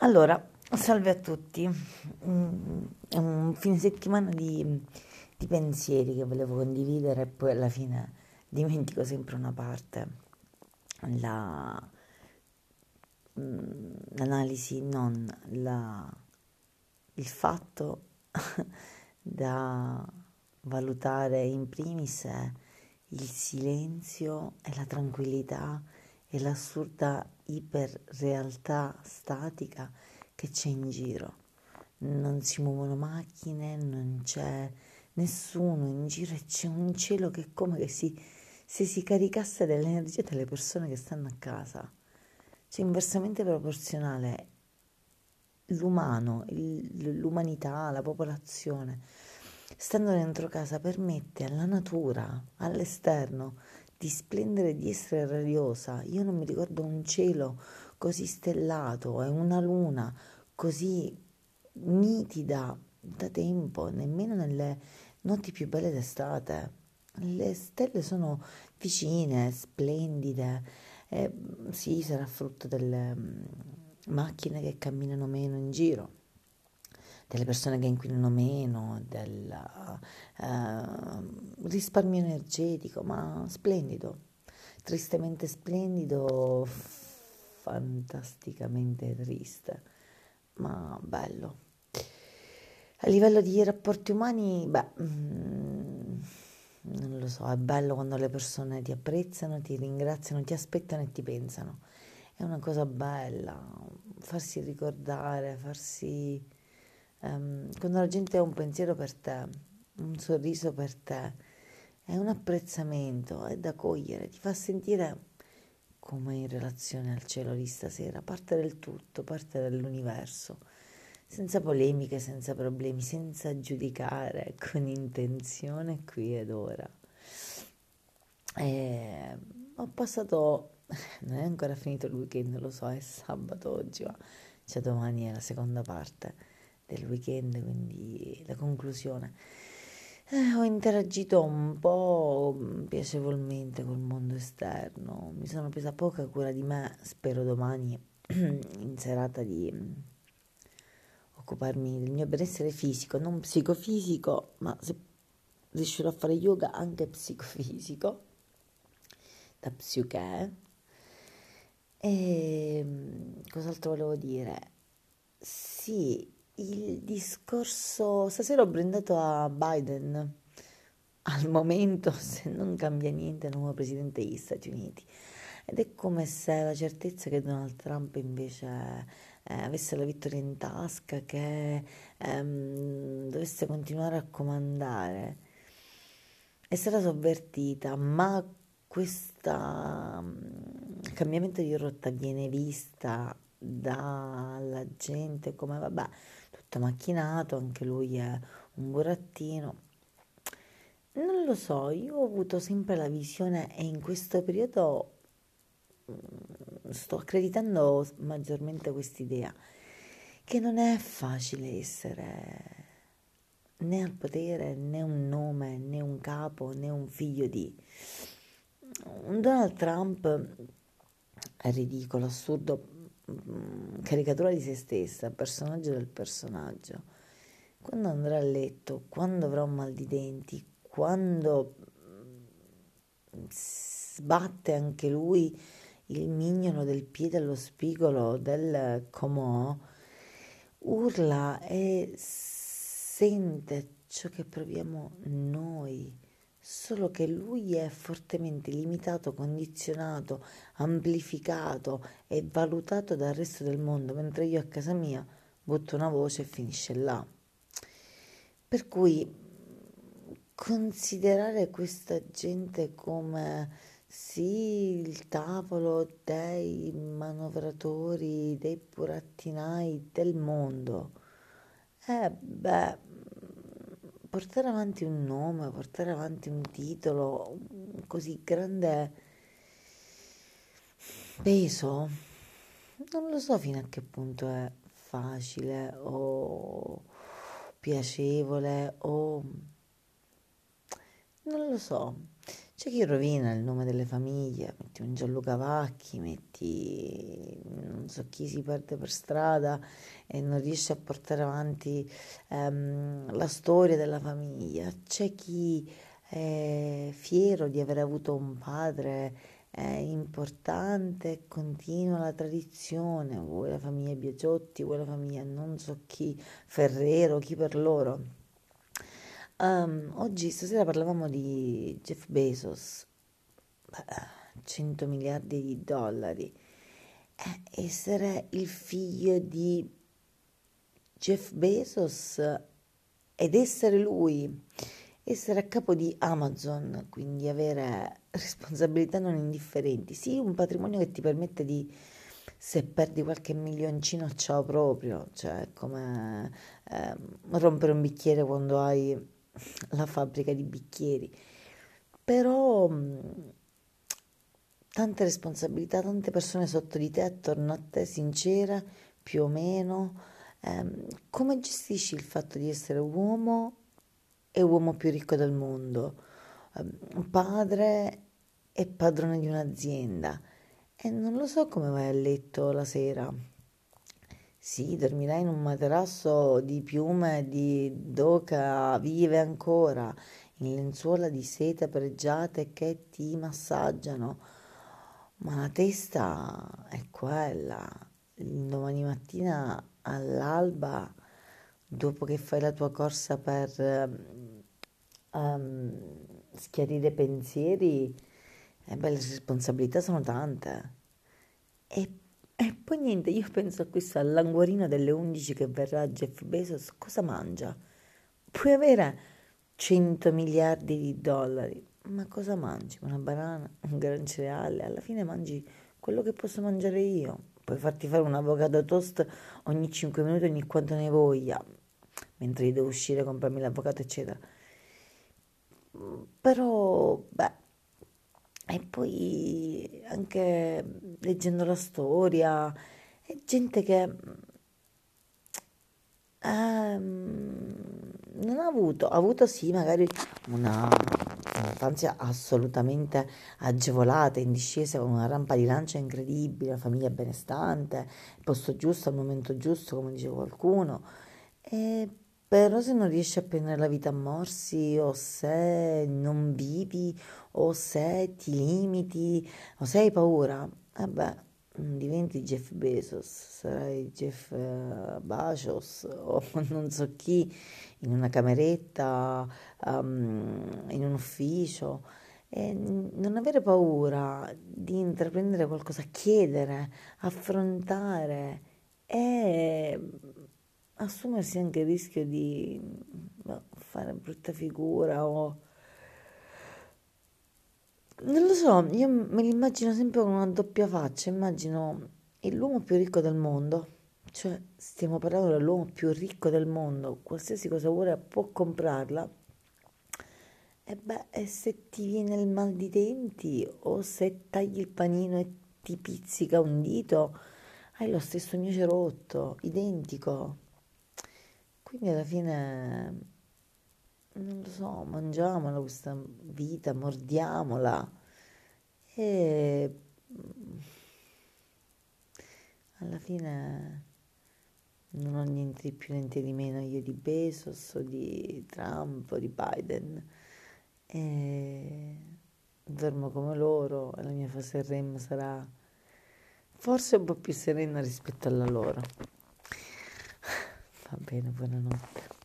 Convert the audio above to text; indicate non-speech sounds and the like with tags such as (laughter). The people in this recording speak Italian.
Allora, salve a tutti. Mm, È un fine settimana di, di pensieri che volevo condividere e poi alla fine dimentico sempre una parte. La, mm, l'analisi, non la, il fatto (laughs) da valutare in primis è il silenzio e la tranquillità e l'assurda iperrealtà statica che c'è in giro. Non si muovono macchine, non c'è nessuno in giro e c'è un cielo che è come che si, se si caricasse dell'energia delle persone che stanno a casa. Cioè inversamente proporzionale l'umano, il- l'umanità, la popolazione, stando dentro casa permette alla natura, all'esterno, di splendere, di essere radiosa. Io non mi ricordo un cielo così stellato e una luna così nitida da tempo, nemmeno nelle notti più belle d'estate. Le stelle sono vicine, splendide. Eh, sì, sarà frutto delle mm, macchine che camminano meno in giro, delle persone che inquinano meno, del eh, risparmio energetico, ma splendido, tristemente splendido, fantasticamente triste, ma bello. A livello di rapporti umani, beh, mm, non lo so, è bello quando le persone ti apprezzano, ti ringraziano, ti aspettano e ti pensano. È una cosa bella, farsi ricordare, farsi... ehm, quando la gente ha un pensiero per te, un sorriso per te, è un apprezzamento, è da cogliere, ti fa sentire come in relazione al cielo di stasera, parte del tutto, parte dell'universo, senza polemiche, senza problemi, senza giudicare, (laughs) con intenzione qui ed ora. E ho passato, (laughs) non è ancora finito il weekend, lo so, è sabato oggi, ma cioè domani è la seconda parte del weekend, quindi la conclusione. Eh, ho interagito un po' mm, piacevolmente col mondo esterno, mi sono presa poca cura di me, spero domani (clears throat) in serata di mm, occuparmi del mio benessere fisico, non psicofisico, ma se riuscirò a fare yoga anche psicofisico, da psiche. E mm, cos'altro volevo dire? Sì, il discorso... Stasera ho brindato a Biden, al momento, (laughs) se non cambia niente, nuovo presidente degli Stati Uniti. Ed è come se la certezza che Donald Trump invece eh, avesse la vittoria in tasca, che ehm, dovesse continuare a comandare, è stata sovvertita, ma questo cambiamento di rotta viene vista dalla gente come vabbè, tutto macchinato, anche lui è un burattino. Non lo so, io ho avuto sempre la visione e in questo periodo mm, sto accreditando maggiormente quest'idea che non è facile essere né al potere né un nome né un capo né un figlio di un Donald Trump è ridicolo, assurdo, caricatura di se stessa, personaggio del personaggio. Quando andrà a letto, quando avrà un mal di denti, quando mm, sbatte anche lui il mignolo del piede allo spigolo del comò, urla e sente ciò che proviamo noi, solo che lui è fortemente limitato, condizionato, amplificato e valutato dal resto del mondo, mentre io a casa mia butto una voce e finisce là. Per cui considerare questa gente come sì, il tavolo dei manovratori, dei burattinai del mondo. Eh, beh, portare avanti un nome, portare avanti un titolo, un così grande peso, non lo so fino a che punto è facile o piacevole o non lo so. C'è chi rovina il nome delle famiglie, metti un Gianluca Vacchi, metti non so chi si perde per strada e non riesce a portare avanti ehm, la storia della famiglia, c'è chi è fiero di aver avuto un padre eh, importante, continua la tradizione, vuoi la famiglia Biagiotti, vuoi la famiglia non so chi, Ferrero, chi per loro. Um, oggi, stasera parlavamo di Jeff Bezos, 100 miliardi di dollari. Eh, essere il figlio di Jeff Bezos ed essere lui, essere a capo di Amazon, quindi avere responsabilità non indifferenti, sì, un patrimonio che ti permette di, se perdi qualche milioncino, ciao proprio, cioè come eh, rompere un bicchiere quando hai la fabbrica di bicchieri, però tante responsabilità, tante persone sotto di te, attorno a te, sincera, più o meno. Eh, come gestisci il fatto di essere uomo e uomo più ricco del mondo? Eh, padre e padrone di un'azienda. E non lo so come vai a letto la sera. Sì, dormirai in un materasso di piume di Doca vive ancora, in lenzuola di seta pregiate che ti massaggiano ma la testa è quella. Domani mattina all'alba, dopo che fai la tua corsa per um, schiarire pensieri, eh beh, le responsabilità sono tante. E, e poi niente, io penso a questo all'anguarino delle 11 che verrà Jeff Bezos, cosa mangia? Puoi avere 100 miliardi di dollari, ma cosa mangi? Una banana, un gran cereale? Alla fine mangi quello che posso mangiare io. Puoi farti fare un avocado toast ogni 5 minuti, ogni quanto ne voglia, mentre io devo uscire, comprarmi l'avocado, eccetera. Però, beh, e poi anche leggendo la storia, è gente che ehm, non ha avuto, ha avuto sì magari una un'infanzia assolutamente agevolata, in discesa, con una rampa di lancia incredibile, una famiglia benestante, il posto giusto al momento giusto, come dice qualcuno. E però se non riesci a prendere la vita a morsi o se non vivi o se ti limiti o se hai paura, vabbè, diventi Jeff Bezos, sarai Jeff uh, Bezos o (laughs) non so chi in una cameretta, um, in un ufficio. E non avere paura di intraprendere qualcosa, chiedere, affrontare e assumersi anche il rischio di boh, fare brutta figura o non lo so, io me li immagino sempre con una doppia faccia, immagino l'uomo più ricco del mondo, cioè stiamo parlando dell'uomo più ricco del mondo, qualsiasi cosa vuole può comprarla, e beh, e se ti viene il mal di denti o se tagli il panino e ti pizzica un dito, hai lo stesso mio cerotto, identico. Quindi alla fine non lo so, mangiamola questa vita, mordiamola e alla fine non ho niente di più niente di meno io di Bezos o di Trump o di Biden e dormo come loro e la mia fase REM sarà forse un po' più serena rispetto alla loro va bene buonanotte